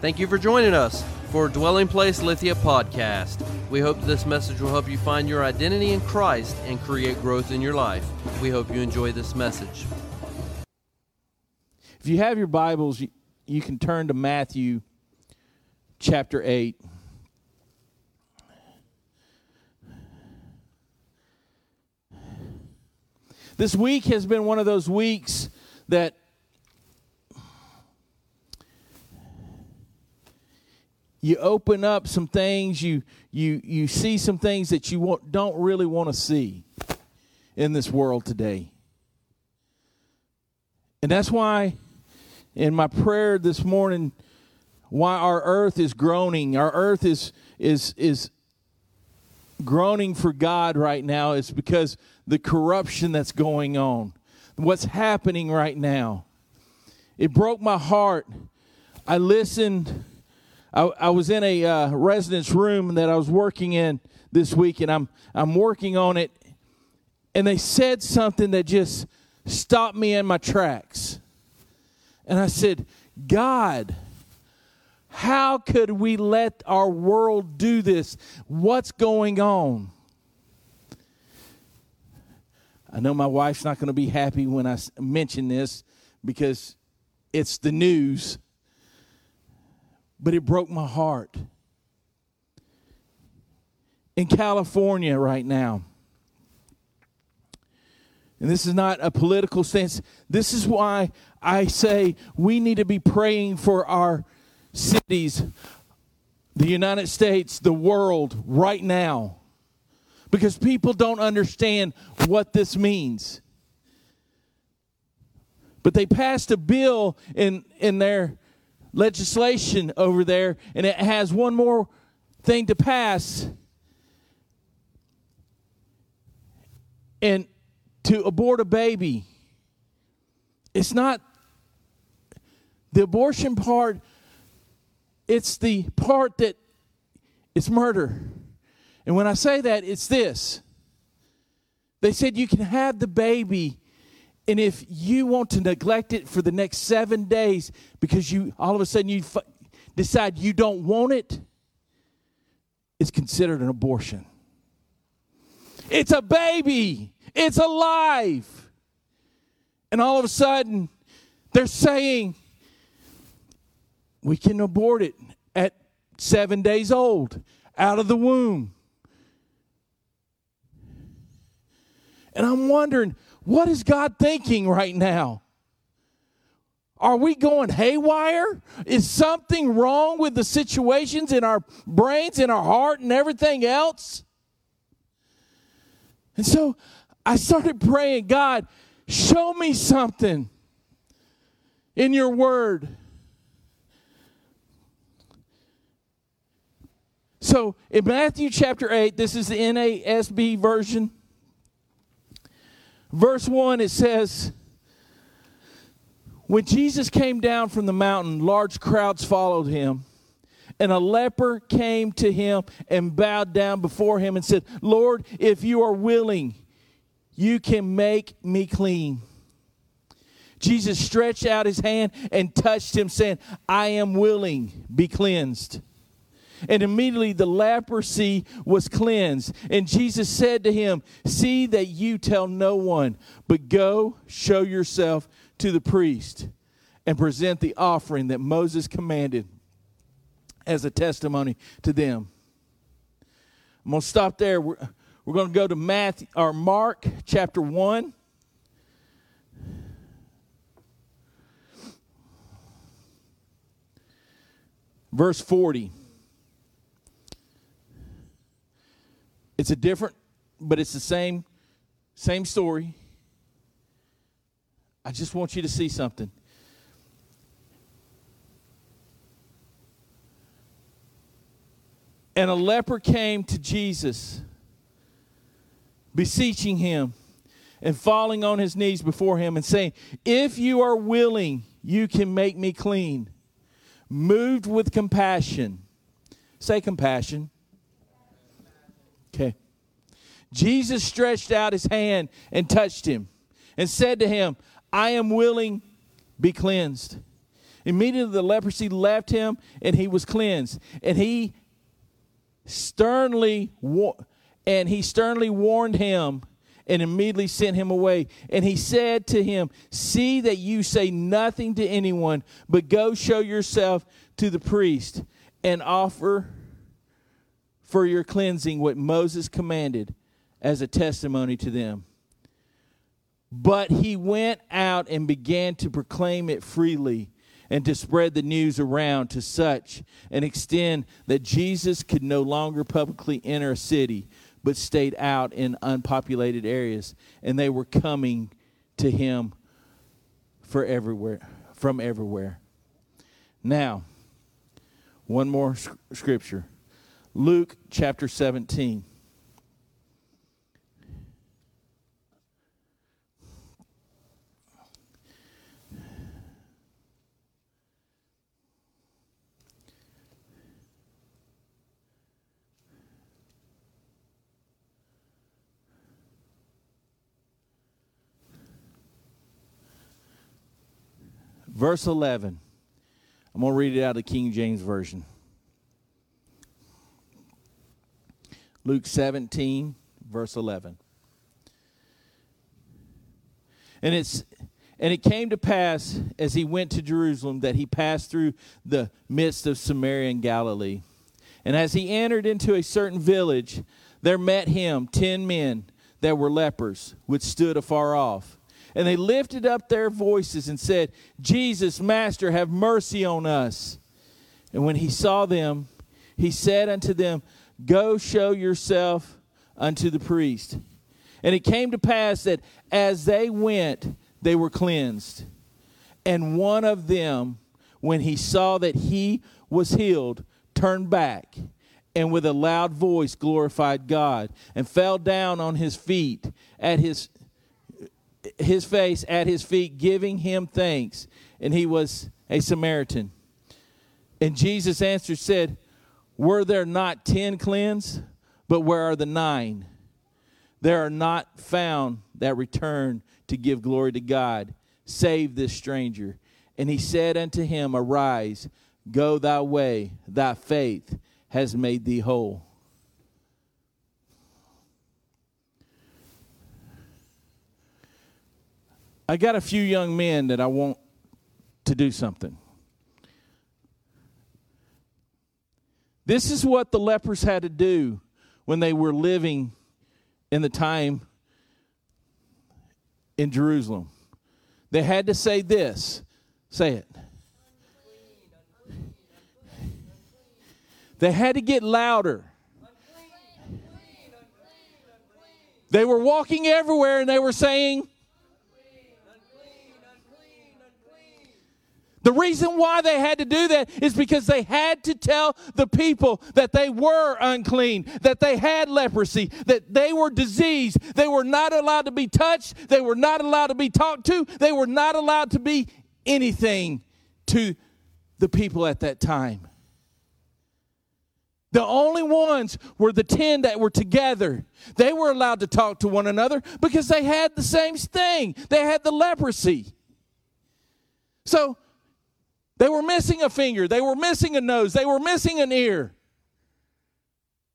Thank you for joining us for Dwelling Place Lithia podcast. We hope this message will help you find your identity in Christ and create growth in your life. We hope you enjoy this message. If you have your Bibles, you, you can turn to Matthew chapter 8. This week has been one of those weeks that you open up some things, you you you see some things that you want, don't really want to see in this world today. And that's why in my prayer this morning why our earth is groaning, our earth is is is groaning for God right now is because the corruption that's going on, what's happening right now. It broke my heart. I listened. I, I was in a uh, residence room that I was working in this week, and I'm I'm working on it. And they said something that just stopped me in my tracks. And I said, God, how could we let our world do this? What's going on? I know my wife's not going to be happy when I mention this because it's the news, but it broke my heart. In California right now, and this is not a political sense, this is why I say we need to be praying for our cities, the United States, the world right now. Because people don't understand what this means. But they passed a bill in, in their legislation over there, and it has one more thing to pass. And to abort a baby, it's not the abortion part it's the part that it's murder. And when I say that, it's this. They said you can have the baby, and if you want to neglect it for the next seven days because you all of a sudden you f- decide you don't want it, it's considered an abortion. It's a baby, it's alive. And all of a sudden, they're saying we can abort it at seven days old, out of the womb. And I'm wondering, what is God thinking right now? Are we going haywire? Is something wrong with the situations in our brains, in our heart, and everything else? And so I started praying, God, show me something in your word. So in Matthew chapter 8, this is the NASB version. Verse 1, it says, When Jesus came down from the mountain, large crowds followed him. And a leper came to him and bowed down before him and said, Lord, if you are willing, you can make me clean. Jesus stretched out his hand and touched him, saying, I am willing, be cleansed. And immediately the leprosy was cleansed. And Jesus said to him, See that you tell no one, but go show yourself to the priest and present the offering that Moses commanded as a testimony to them. I'm going to stop there. We're, we're going to go to Matthew or Mark chapter 1. Verse 40. It's a different, but it's the same, same story. I just want you to see something. And a leper came to Jesus, beseeching him and falling on his knees before him and saying, If you are willing, you can make me clean. Moved with compassion. Say compassion. Okay. Jesus stretched out his hand and touched him and said to him, I am willing, be cleansed. Immediately the leprosy left him and he was cleansed. And he sternly and he sternly warned him and immediately sent him away. And he said to him, See that you say nothing to anyone, but go show yourself to the priest and offer for your cleansing what Moses commanded as a testimony to them. But he went out and began to proclaim it freely and to spread the news around to such an extent that Jesus could no longer publicly enter a city but stayed out in unpopulated areas. And they were coming to him for everywhere, from everywhere. Now, one more scripture Luke chapter 17. verse 11. I'm going to read it out of the King James Version. Luke 17, verse 11. And it's and it came to pass as he went to Jerusalem that he passed through the midst of Samaria and Galilee. And as he entered into a certain village, there met him ten men that were lepers, which stood afar off. And they lifted up their voices and said, Jesus, Master, have mercy on us. And when he saw them, he said unto them, Go show yourself unto the priest. And it came to pass that as they went, they were cleansed. And one of them, when he saw that he was healed, turned back and with a loud voice glorified God and fell down on his feet at his his face at his feet, giving him thanks. And he was a Samaritan. And Jesus answered, said, Were there not ten cleansed? But where are the nine? There are not found that return to give glory to God, save this stranger. And he said unto him, Arise, go thy way, thy faith has made thee whole. I got a few young men that I want to do something. This is what the lepers had to do when they were living in the time in Jerusalem. They had to say this. Say it. They had to get louder. They were walking everywhere and they were saying, The reason why they had to do that is because they had to tell the people that they were unclean, that they had leprosy, that they were diseased. They were not allowed to be touched. They were not allowed to be talked to. They were not allowed to be anything to the people at that time. The only ones were the 10 that were together. They were allowed to talk to one another because they had the same thing. They had the leprosy. So, they were missing a finger, they were missing a nose, they were missing an ear.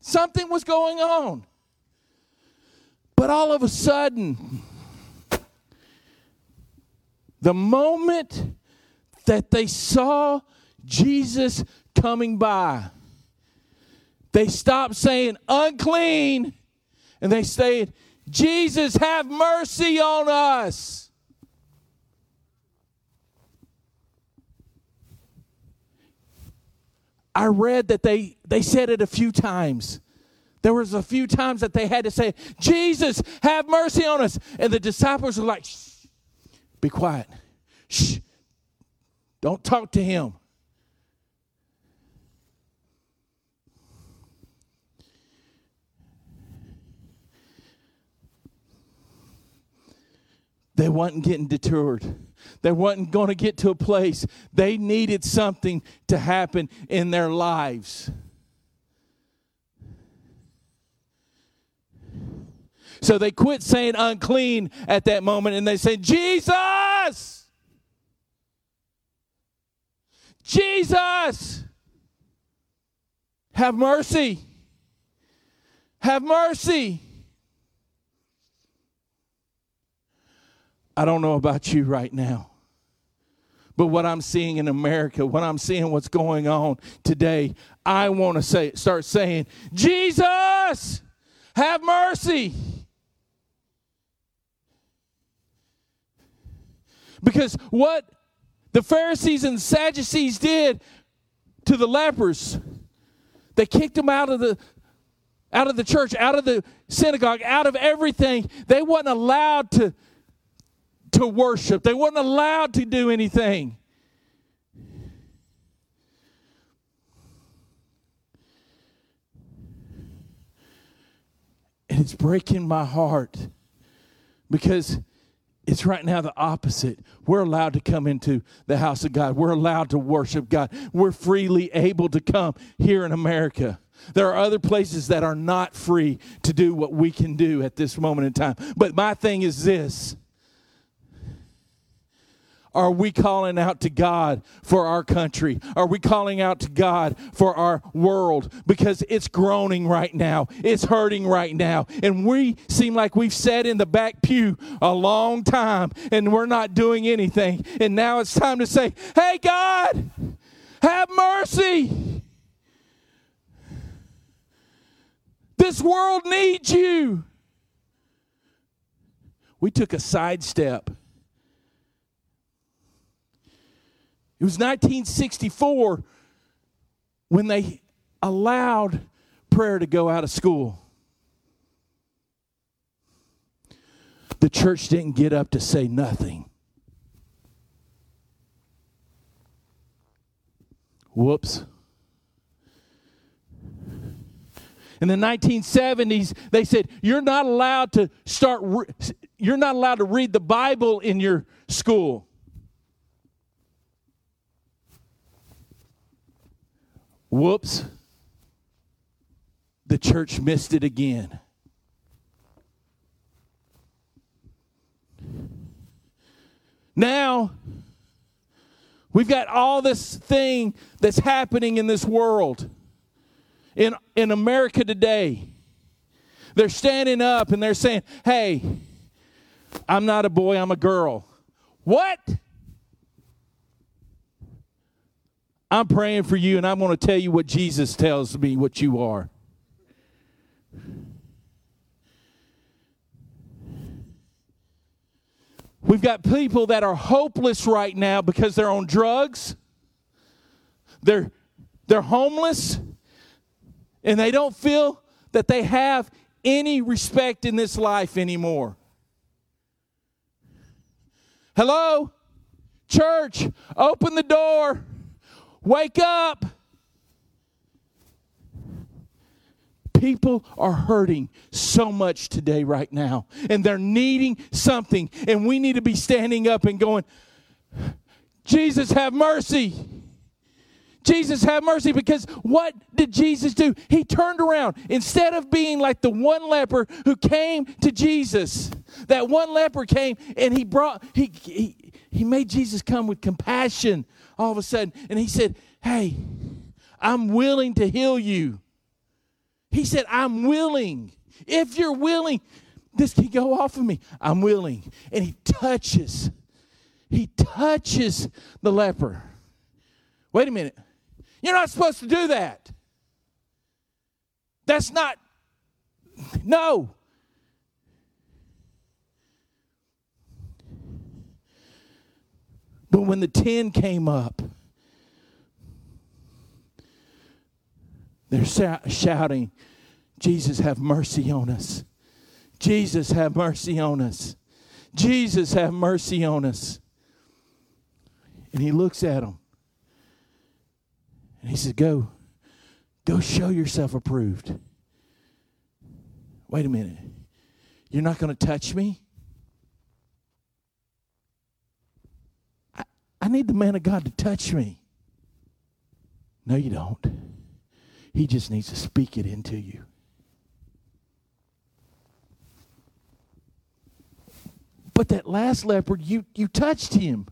Something was going on. But all of a sudden, the moment that they saw Jesus coming by, they stopped saying unclean and they said, Jesus, have mercy on us. I read that they, they said it a few times. There was a few times that they had to say, Jesus, have mercy on us. And the disciples were like, Shh, be quiet. Shh, don't talk to him. They wasn't getting deterred. They wasn't going to get to a place. They needed something to happen in their lives. So they quit saying unclean at that moment and they said, Jesus! Jesus, have mercy. Have mercy. I don't know about you right now. But what I'm seeing in America, what I'm seeing what's going on today, I want to say start saying, "Jesus, have mercy." Because what the Pharisees and Sadducees did to the lepers, they kicked them out of the out of the church, out of the synagogue, out of everything. They wasn't allowed to to worship. They weren't allowed to do anything. And it's breaking my heart because it's right now the opposite. We're allowed to come into the house of God. We're allowed to worship God. We're freely able to come here in America. There are other places that are not free to do what we can do at this moment in time. But my thing is this are we calling out to God for our country? Are we calling out to God for our world? Because it's groaning right now, it's hurting right now. And we seem like we've sat in the back pew a long time and we're not doing anything. And now it's time to say, Hey, God, have mercy. This world needs you. We took a sidestep It was 1964 when they allowed prayer to go out of school. The church didn't get up to say nothing. Whoops. In the 1970s, they said, You're not allowed to start, re- you're not allowed to read the Bible in your school. Whoops. The church missed it again. Now, we've got all this thing that's happening in this world. In, in America today, they're standing up and they're saying, Hey, I'm not a boy, I'm a girl. What? I'm praying for you, and I'm going to tell you what Jesus tells me what you are. We've got people that are hopeless right now because they're on drugs. They're they're homeless and they don't feel that they have any respect in this life anymore. Hello? Church, open the door. Wake up! People are hurting so much today, right now, and they're needing something, and we need to be standing up and going, Jesus, have mercy. Jesus, have mercy. Because what did Jesus do? He turned around. Instead of being like the one leper who came to Jesus, that one leper came and he brought, he, he, he made Jesus come with compassion all of a sudden. And he said, Hey, I'm willing to heal you. He said, I'm willing. If you're willing, this can go off of me. I'm willing. And he touches, he touches the leper. Wait a minute. You're not supposed to do that. That's not, no. But when the 10 came up, they're shouting, Jesus, have mercy on us. Jesus, have mercy on us. Jesus, have mercy on us. And he looks at them and he says, Go, go show yourself approved. Wait a minute. You're not going to touch me? I need the man of God to touch me. No, you don't. He just needs to speak it into you. But that last leopard, you, you touched him.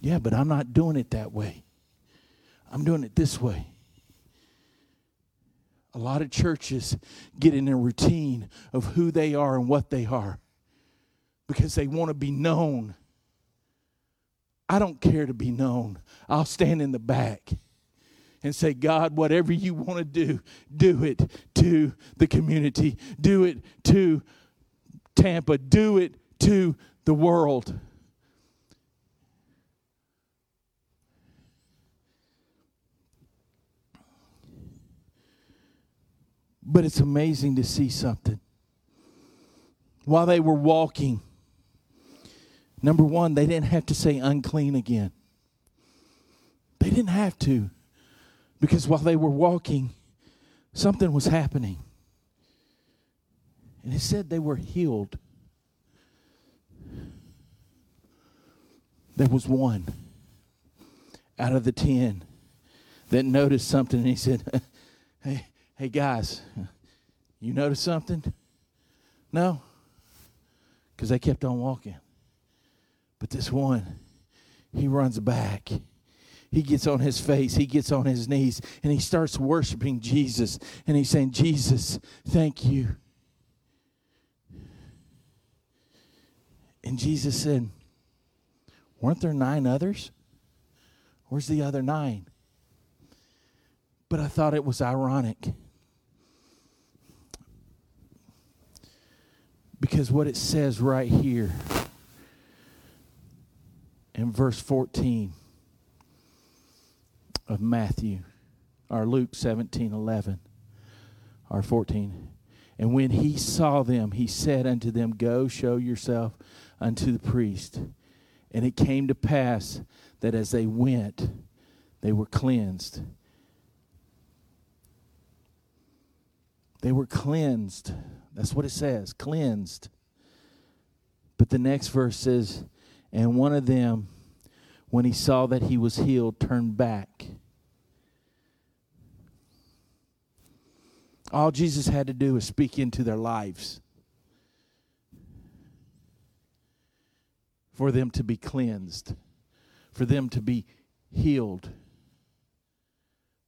Yeah, but I'm not doing it that way. I'm doing it this way. A lot of churches get in a routine of who they are and what they are because they want to be known. I don't care to be known. I'll stand in the back and say, God, whatever you want to do, do it to the community, do it to Tampa, do it to the world. But it's amazing to see something. While they were walking, number one, they didn't have to say unclean again. They didn't have to. Because while they were walking, something was happening. And it said they were healed. There was one out of the ten that noticed something and he said, Hey, hey guys, you noticed something? No? Because they kept on walking. But this one, he runs back he gets on his face, he gets on his knees, and he starts worshiping Jesus. And he's saying, Jesus, thank you. And Jesus said, Weren't there nine others? Where's the other nine? But I thought it was ironic. Because what it says right here in verse 14 of Matthew, or Luke 17 11, or 14. And when he saw them, he said unto them, Go show yourself unto the priest. And it came to pass that as they went, they were cleansed. They were cleansed. That's what it says cleansed. But the next verse says, And one of them, when he saw that he was healed, turned back All Jesus had to do was speak into their lives for them to be cleansed, for them to be healed.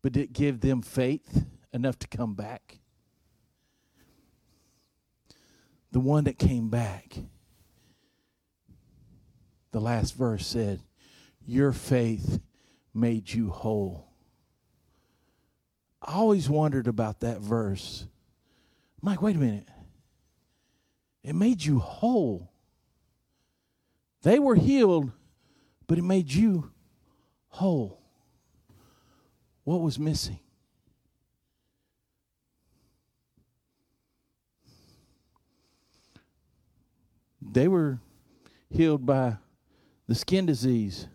But did it give them faith enough to come back? The one that came back, the last verse said, Your faith made you whole. I always wondered about that verse. I'm like, wait a minute. It made you whole. They were healed, but it made you whole. What was missing? They were healed by the skin disease.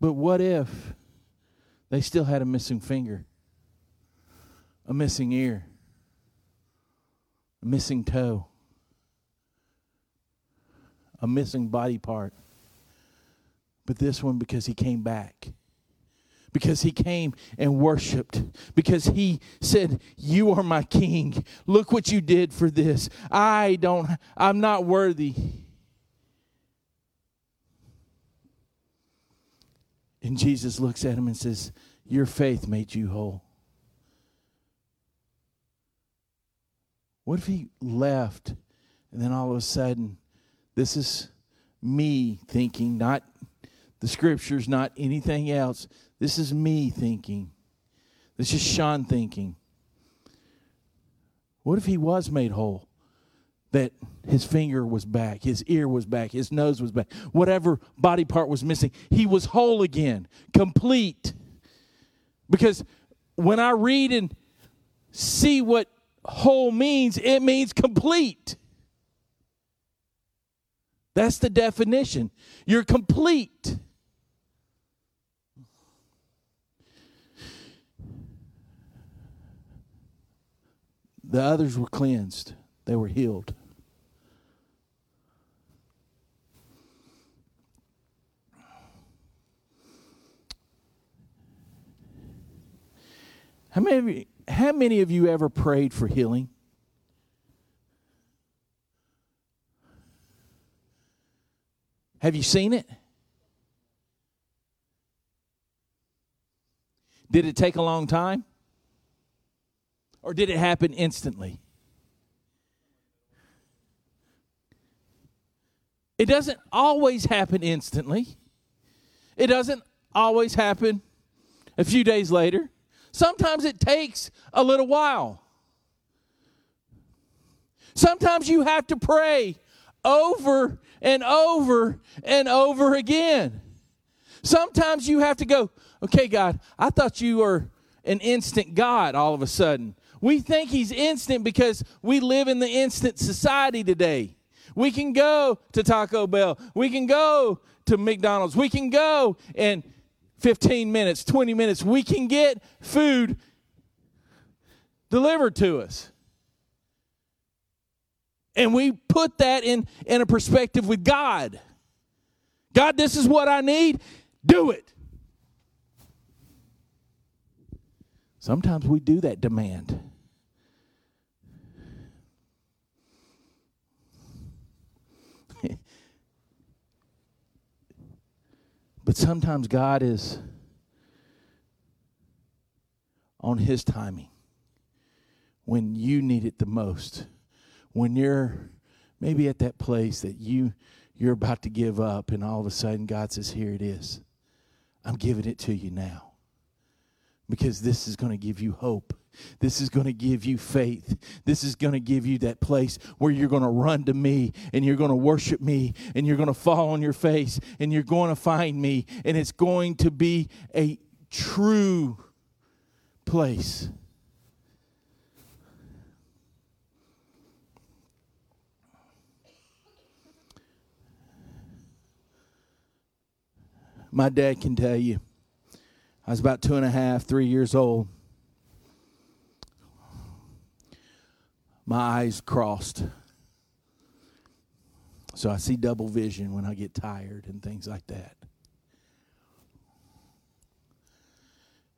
But what if they still had a missing finger, a missing ear, a missing toe, a missing body part. But this one, because he came back because he came and worshiped, because he said, You are my king. Look what you did for this. I don't, I'm not worthy. And Jesus looks at him and says, Your faith made you whole. What if he left and then all of a sudden, this is me thinking, not the scriptures, not anything else. This is me thinking. This is Sean thinking. What if he was made whole? That his finger was back, his ear was back, his nose was back, whatever body part was missing, he was whole again, complete. Because when I read and see what whole means, it means complete. That's the definition. You're complete. The others were cleansed, they were healed. How many of you, how many of you ever prayed for healing? Have you seen it? Did it take a long time? Or did it happen instantly? It doesn't always happen instantly. It doesn't always happen a few days later. Sometimes it takes a little while. Sometimes you have to pray over and over and over again. Sometimes you have to go, okay, God, I thought you were an instant God all of a sudden. We think He's instant because we live in the instant society today. We can go to Taco Bell. We can go to McDonald's. We can go and 15 minutes, 20 minutes, we can get food delivered to us. And we put that in, in a perspective with God. God, this is what I need. Do it. Sometimes we do that demand. But sometimes God is on His timing when you need it the most. When you're maybe at that place that you you're about to give up and all of a sudden God says here it is. I'm giving it to you now. Because this is going to give you hope. This is going to give you faith. This is going to give you that place where you're going to run to me and you're going to worship me and you're going to fall on your face and you're going to find me and it's going to be a true place. My dad can tell you, I was about two and a half, three years old. My eyes crossed. So I see double vision when I get tired and things like that.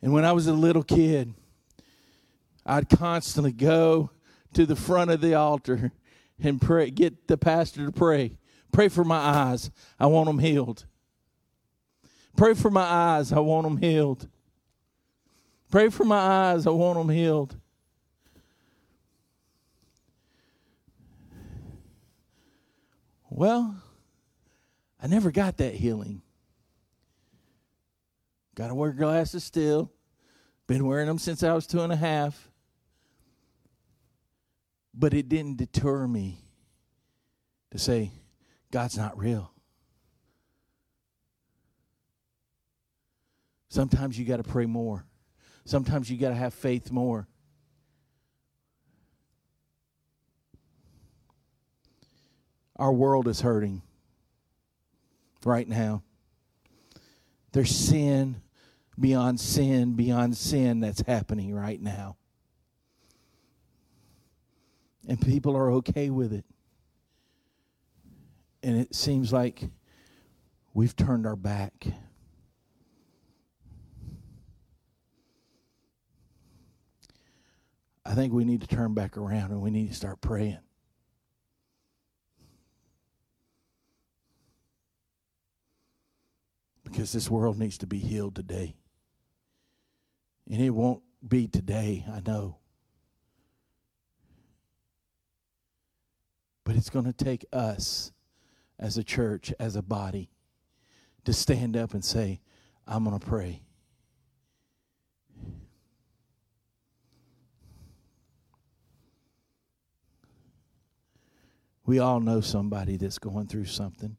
And when I was a little kid, I'd constantly go to the front of the altar and pray, get the pastor to pray. Pray for my eyes. I want them healed. Pray for my eyes. I want them healed. Pray for my eyes. I want them healed. Well, I never got that healing. Got to wear glasses still. Been wearing them since I was two and a half. But it didn't deter me to say, God's not real. Sometimes you got to pray more. Sometimes you got to have faith more. Our world is hurting right now. There's sin beyond sin, beyond sin that's happening right now. And people are okay with it. And it seems like we've turned our back. I think we need to turn back around and we need to start praying. Because this world needs to be healed today. And it won't be today, I know. But it's going to take us as a church, as a body, to stand up and say, I'm going to pray. We all know somebody that's going through something.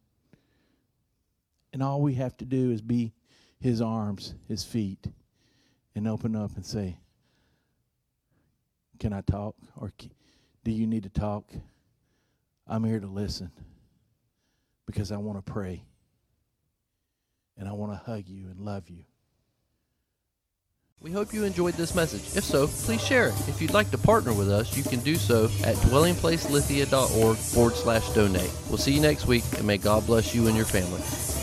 And all we have to do is be his arms, his feet, and open up and say, Can I talk? Or do you need to talk? I'm here to listen because I want to pray. And I want to hug you and love you. We hope you enjoyed this message. If so, please share it. If you'd like to partner with us, you can do so at dwellingplacelithia.org forward slash donate. We'll see you next week, and may God bless you and your family.